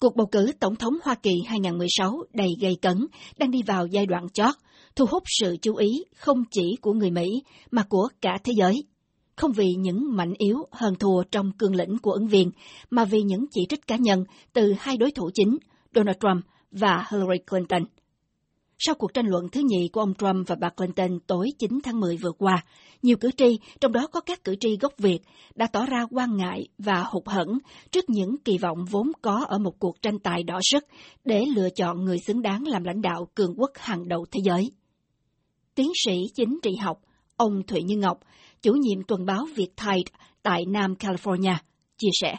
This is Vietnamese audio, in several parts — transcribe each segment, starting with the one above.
Cuộc bầu cử Tổng thống Hoa Kỳ 2016 đầy gây cấn đang đi vào giai đoạn chót, thu hút sự chú ý không chỉ của người Mỹ mà của cả thế giới. Không vì những mạnh yếu hơn thua trong cương lĩnh của ứng viên, mà vì những chỉ trích cá nhân từ hai đối thủ chính, Donald Trump và Hillary Clinton. Sau cuộc tranh luận thứ nhì của ông Trump và bà Clinton tối 9 tháng 10 vừa qua, nhiều cử tri, trong đó có các cử tri gốc Việt, đã tỏ ra quan ngại và hụt hẫng trước những kỳ vọng vốn có ở một cuộc tranh tài đỏ sức để lựa chọn người xứng đáng làm lãnh đạo cường quốc hàng đầu thế giới. Tiến sĩ chính trị học, ông Thụy Như Ngọc, chủ nhiệm tuần báo Việt Tide tại Nam California, chia sẻ.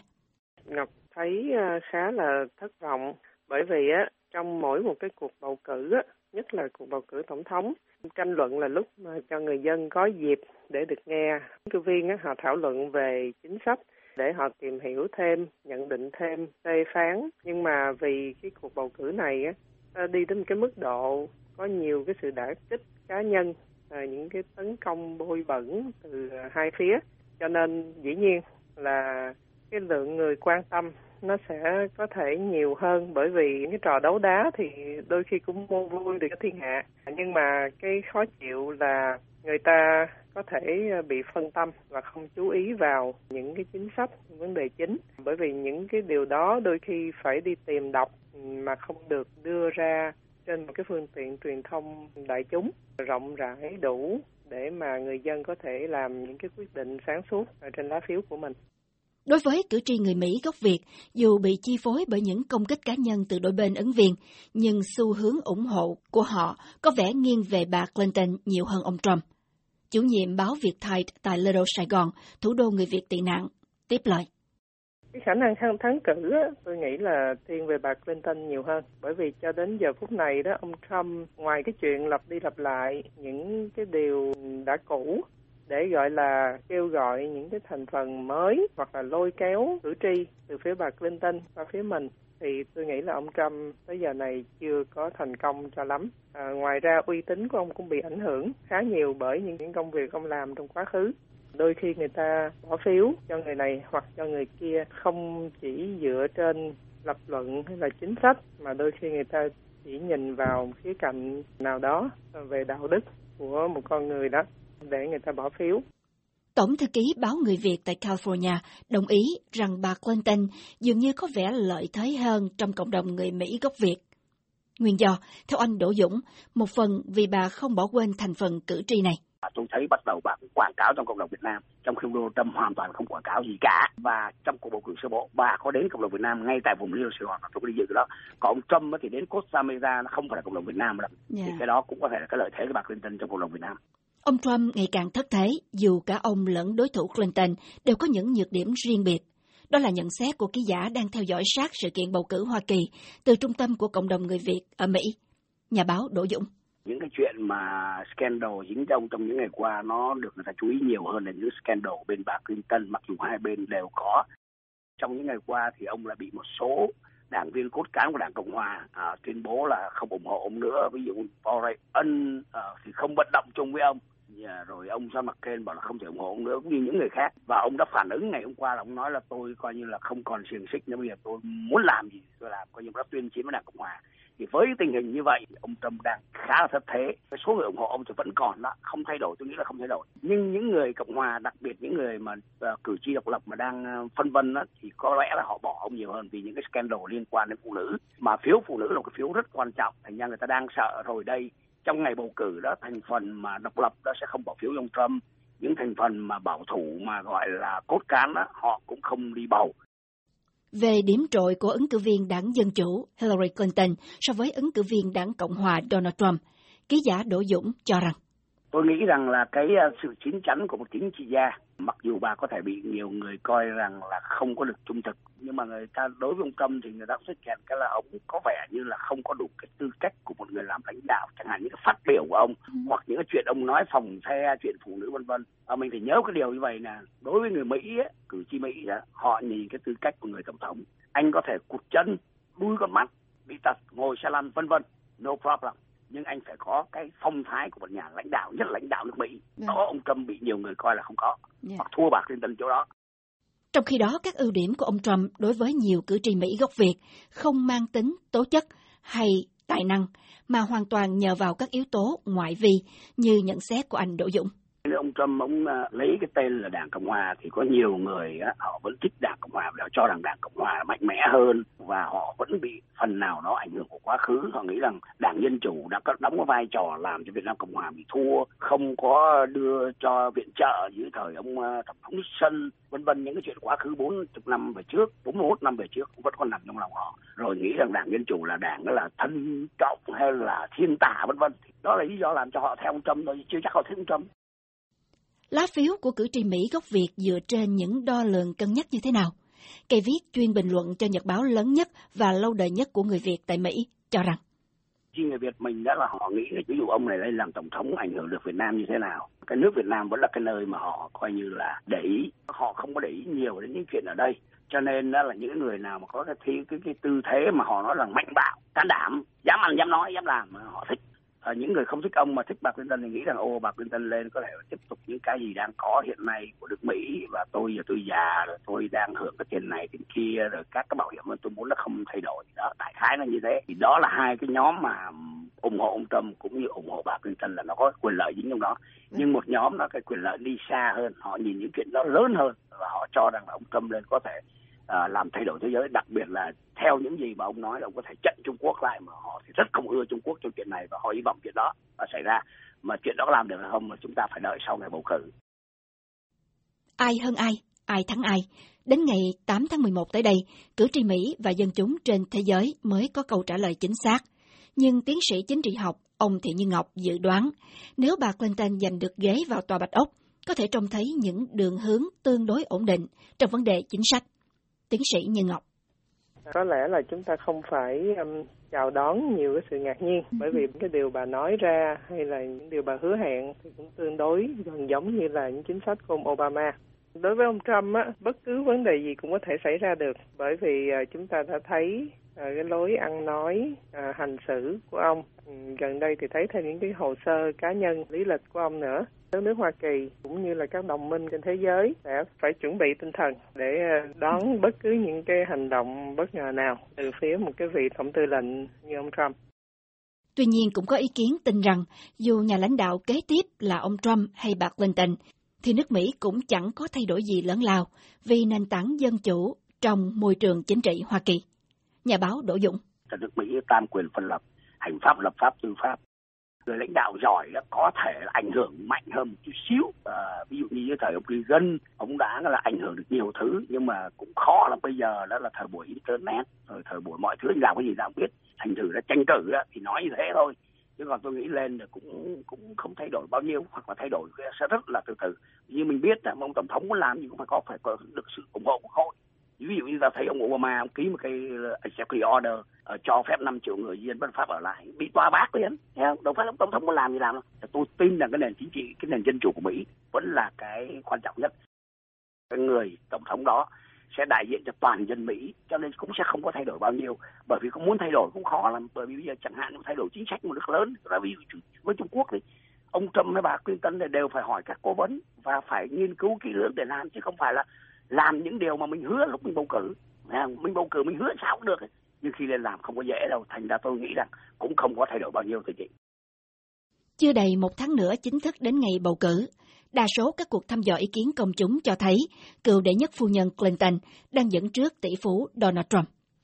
Ngọc thấy ờ, khá là thất vọng bởi vì á trong mỗi một cái cuộc bầu cử á nhất là cuộc bầu cử tổng thống. Tranh luận là lúc mà cho người dân có dịp để được nghe ứng cử viên họ thảo luận về chính sách để họ tìm hiểu thêm, nhận định thêm, phê phán. Nhưng mà vì cái cuộc bầu cử này á, đi đến cái mức độ có nhiều cái sự đả kích cá nhân, à, những cái tấn công bôi bẩn từ hai phía. Cho nên dĩ nhiên là cái lượng người quan tâm nó sẽ có thể nhiều hơn bởi vì những cái trò đấu đá thì đôi khi cũng mua vui được thiên hạ. Nhưng mà cái khó chịu là người ta có thể ờ, bị phân tâm và không chú ý vào những cái chính sách, vấn đề chính. Bởi vì những cái điều đó đôi khi phải đi tìm đọc mà không được đưa ra trên một cái phương tiện truyền thông đại chúng rộng rãi đủ để mà người dân có thể làm những cái quyết định sáng suốt ở trên lá phiếu của mình. Đối với cử tri người Mỹ gốc Việt, dù bị chi phối bởi những công kích cá nhân từ đôi bên ứng viên, nhưng xu hướng ủng hộ của họ có vẻ nghiêng về bà Clinton nhiều hơn ông Trump. Chủ nhiệm báo Việt Tide tại Little Sài Gòn, thủ đô người Việt tị nạn, tiếp lời. Cái khả năng thắng, thắng cử á, tôi nghĩ là thiên về bà Clinton nhiều hơn. Bởi vì cho đến giờ phút này đó, ông Trump ngoài cái chuyện lặp đi lặp lại những cái điều đã cũ để gọi là kêu gọi những cái thành phần mới hoặc là lôi kéo cử tri từ phía bà Clinton qua phía mình thì tôi nghĩ là ông Trump tới giờ này chưa có thành công cho lắm. À, ngoài ra uy tín của ông cũng bị ảnh hưởng khá nhiều bởi những, những công việc ông làm trong quá khứ. Đôi khi người ta bỏ phiếu cho người này hoặc cho người kia không chỉ dựa trên lập luận hay là chính sách mà đôi khi người ta chỉ nhìn vào khía cạnh nào đó về đạo đức của một con người đó để người ta bỏ phiếu. Tổng thư ký báo Người Việt tại California đồng ý rằng bà Clinton dường như có vẻ lợi thế hơn trong cộng đồng người Mỹ gốc Việt. Nguyên do, theo anh Đỗ Dũng, một phần vì bà không bỏ quên thành phần cử tri này. Tôi thấy bắt đầu bà cũng quảng cáo trong cộng đồng Việt Nam, trong khi Donald Trump hoàn toàn không quảng cáo gì cả. Và trong cuộc bầu cử sơ bộ, bà có đến cộng đồng Việt Nam ngay tại vùng Little Sài Gòn, tôi có đi dự đó. Còn ông Trump thì đến Costa Mesa, nó không phải là cộng đồng Việt Nam đâu. Yeah. Thì cái đó cũng có thể là cái lợi thế của bà Clinton trong cộng đồng Việt Nam. Ông Trump ngày càng thất thế, dù cả ông lẫn đối thủ Clinton đều có những nhược điểm riêng biệt. Đó là nhận xét của ký giả đang theo dõi sát sự kiện bầu cử Hoa Kỳ từ trung tâm của cộng đồng người Việt ở Mỹ. Nhà báo Đỗ Dũng. Những cái chuyện mà scandal dính trong trong những ngày qua nó được người ta chú ý nhiều hơn là những scandal bên bà Clinton, mặc dù hai bên đều có. Trong những ngày qua thì ông là bị một số đảng viên cốt cán của đảng cộng hòa à, tuyên bố là không ủng hộ ông nữa ví dụ Paul Ryan à, thì không vận động chung với ông Dạ, rồi ông John McCain bảo là không thể ủng hộ ông nữa cũng như những người khác. Và ông đã phản ứng ngày hôm qua là ông nói là tôi coi như là không còn xiềng xích nữa bây giờ tôi muốn làm gì tôi làm coi như đã tuyên chiến với đảng cộng hòa. Thì với tình hình như vậy ông Trump đang khá là thất thế. Cái số người ủng hộ ông thì vẫn còn đó không thay đổi tôi nghĩ là không thay đổi. Nhưng những người cộng hòa đặc biệt những người mà uh, cử tri độc lập mà đang uh, phân vân đó, thì có lẽ là họ bỏ ông nhiều hơn vì những cái scandal liên quan đến phụ nữ. Mà phiếu phụ nữ là một cái phiếu rất quan trọng thành ra người ta đang sợ rồi đây trong ngày bầu cử đó thành phần mà độc lập đó sẽ không bỏ phiếu ông Trump. Những thành phần mà bảo thủ mà gọi là cốt cán đó họ cũng không đi bầu. Về điểm trội của ứng cử viên đảng Dân Chủ Hillary Clinton so với ứng cử viên đảng Cộng hòa Donald Trump, ký giả Đỗ Dũng cho rằng Tôi nghĩ rằng là cái ờ, sự chín chắn của một chính trị gia, mặc dù bà có thể bị nhiều người coi rằng là không có được trung thực, nhưng mà người ta đối với ông Trump thì người ta xuất hiện cái là ông có vẻ như là không có đủ cái tư cách của một người làm lãnh đạo, chẳng hạn những cái phát biểu của ông, ừ. hoặc những cái chuyện ông nói phòng xe, chuyện phụ nữ vân vân. Và mình phải nhớ cái điều như vậy là đối với người Mỹ, ấy, cử tri Mỹ đó, họ nhìn cái tư cách của người tổng thống. Anh có thể cụt chân, đuôi con mắt, bị tật, ngồi xe lăn vân vân, no problem nhưng anh phải có cái phong thái của một nhà lãnh đạo nhất lãnh đạo nước Mỹ. Yeah. Đó ông Trump bị nhiều người coi là không có, yeah. hoặc thua bạc Clinton chỗ đó. Trong khi đó, các ưu điểm của ông Trump đối với nhiều cử tri Mỹ gốc Việt không mang tính tố chất hay tài năng, mà hoàn toàn nhờ vào các yếu tố ngoại vi như nhận xét của anh Đỗ Dũng ông Trump ông ờ, lấy cái tên là Đảng Cộng Hòa thì có nhiều người á, họ vẫn thích Đảng Cộng Hòa và cho rằng Đảng Cộng Hòa là mạnh mẽ hơn và họ vẫn bị phần nào đó ảnh hưởng của quá khứ. Họ nghĩ rằng Đảng Dân Chủ đã có đóng cái vai trò làm cho Việt Nam Cộng Hòa bị thua không có đưa cho viện trợ như thời ông à, tổng thống Nixon vân vân. Những cái chuyện quá khứ 40 năm về trước 41 năm về trước vẫn còn nằm trong lòng họ. Rồi nghĩ rằng Đảng Dân Chủ là đảng đó là thân trọng hay là thiên tả vân vân. Đó là lý do làm cho họ theo ông Trump thôi chưa chắc họ thích ông Trump. Lá phiếu của cử tri Mỹ gốc Việt dựa trên những đo lường cân nhắc như thế nào? Cây viết chuyên bình luận cho nhật báo lớn nhất và lâu đời nhất của người Việt tại Mỹ cho rằng khi người Việt mình đã là họ nghĩ là ví dụ ông này lên làm tổng thống ảnh hưởng được Việt Nam như thế nào. Cái nước Việt Nam vẫn là cái nơi mà họ coi như là để ý. Họ không có để ý nhiều đến những chuyện ở đây. Cho nên đó là những người nào mà có cái, cái, cái, cái tư thế mà họ nói là mạnh bạo, can đảm, dám ăn, dám nói, dám làm mà họ thích à, những người không thích ông mà thích bà Clinton thì nghĩ rằng ô bà Clinton lên có thể tiếp tục những cái gì đang có hiện nay của nước Mỹ và tôi giờ tôi già rồi tôi đang hưởng cái tiền này tiền kia rồi các cái bảo hiểm mà tôi muốn nó không thay đổi. Đó đại khái là như thế. Thì đó là hai cái nhóm mà ủng hộ ông Trump cũng như ủng hộ bà Clinton là nó có quyền lợi dính trong đó. Nhưng một nhóm nó cái quyền lợi đi xa hơn họ nhìn những chuyện đó lớn hơn và họ cho rằng là ông Trump lên có thể à, làm thay đổi thế giới đặc biệt là theo những gì mà ông nói là ông có thể chặn Trung Quốc lại mà họ thì rất không ưa Trung Quốc trong chuyện này và họ hy vọng chuyện đó và xảy ra mà chuyện đó làm được hay không mà chúng ta phải đợi sau ngày bầu cử. Ai hơn ai, ai thắng ai. Đến ngày 8 tháng 11 tới đây, cử tri Mỹ và dân chúng trên thế giới mới có câu trả lời chính xác. Nhưng tiến sĩ chính trị học ông Thị Như Ngọc dự đoán, nếu bà Clinton giành được ghế vào tòa Bạch Ốc, có thể trông thấy những đường hướng tương đối ổn định trong vấn đề chính sách tiến sĩ Như Ngọc. Có lẽ là chúng ta không phải um, chào đón nhiều cái sự ngạc nhiên bởi vì cái điều bà nói ra hay là những điều bà hứa hẹn thì cũng tương đối gần giống như là những chính sách của ông Obama. Đối với ông Trump á, bất cứ vấn đề gì cũng có thể xảy ra được bởi vì uh, chúng ta đã thấy Ờ, cái lối ăn nói, à, hành xử của ông. Ừ, gần đây thì thấy thêm những cái hồ sơ cá nhân, lý lịch của ông nữa Đất nước Hoa Kỳ cũng như là các đồng minh trên thế giới sẽ phải chuẩn bị tinh thần để ờ, đón bất cứ những cái hành động bất ngờ nào từ phía một cái vị tổng tư lệnh như ông Trump. Tuy nhiên cũng có ý kiến tin rằng dù nhà lãnh đạo kế tiếp là ông Trump hay bà Clinton, thì nước Mỹ cũng chẳng có thay đổi gì lớn lao vì nền tảng dân chủ trong môi trường chính trị Hoa Kỳ. Nhà báo Đỗ Dũng. Nước Mỹ tam quyền phân lập, hành pháp, lập pháp, tư pháp. Người lãnh đạo giỏi đó có thể là ảnh hưởng mạnh hơn một chút xíu. À, ví dụ như thời ông Reagan ông đã là ảnh hưởng được nhiều thứ nhưng mà cũng khó lắm bây giờ đó là thời buổi internet rồi thời buổi mọi thứ làm cái gì nào biết. Thành thử là tranh cử đó, thì nói như thế thôi. Chứ còn tôi nghĩ lên là cũng cũng không thay đổi bao nhiêu hoặc là thay đổi sẽ rất là từ từ. Như mình biết là ông tổng thống muốn làm gì cũng phải có phải có được sự ủng hộ của hội ví dụ như ta thấy ông Obama ông ký một cái ờ, executive order uh, cho phép 5 triệu người dân bất pháp ở lại. Bị tòa bác liền đâu phải tổng thống muốn làm gì làm đâu. Tôi tin rằng cái nền chính trị cái nền dân chủ của Mỹ vẫn là cái quan trọng nhất. Cái người tổng thống đó sẽ đại diện cho toàn dân Mỹ cho nên cũng sẽ không có thay đổi bao nhiêu. Bởi vì cũng muốn thay đổi cũng khó lắm. Bởi vì bây giờ chẳng hạn thay đổi chính sách một nước lớn ví dụ với Trung Quốc thì ông Trump hay bà Clinton này đều phải hỏi các cố vấn và phải nghiên cứu kỹ lưỡng để làm chứ không phải là làm những điều mà mình hứa lúc mình bầu cử. Mình bầu cử mình hứa sao cũng được. Nhưng khi lên làm không có dễ đâu. Thành ra tôi nghĩ rằng cũng không có thay đổi bao nhiêu thưa chị. Chưa đầy một tháng nữa chính thức đến ngày bầu cử. Đa số các cuộc thăm dò ý kiến công chúng cho thấy cựu đệ nhất phu nhân Clinton đang dẫn trước tỷ phú Donald Trump.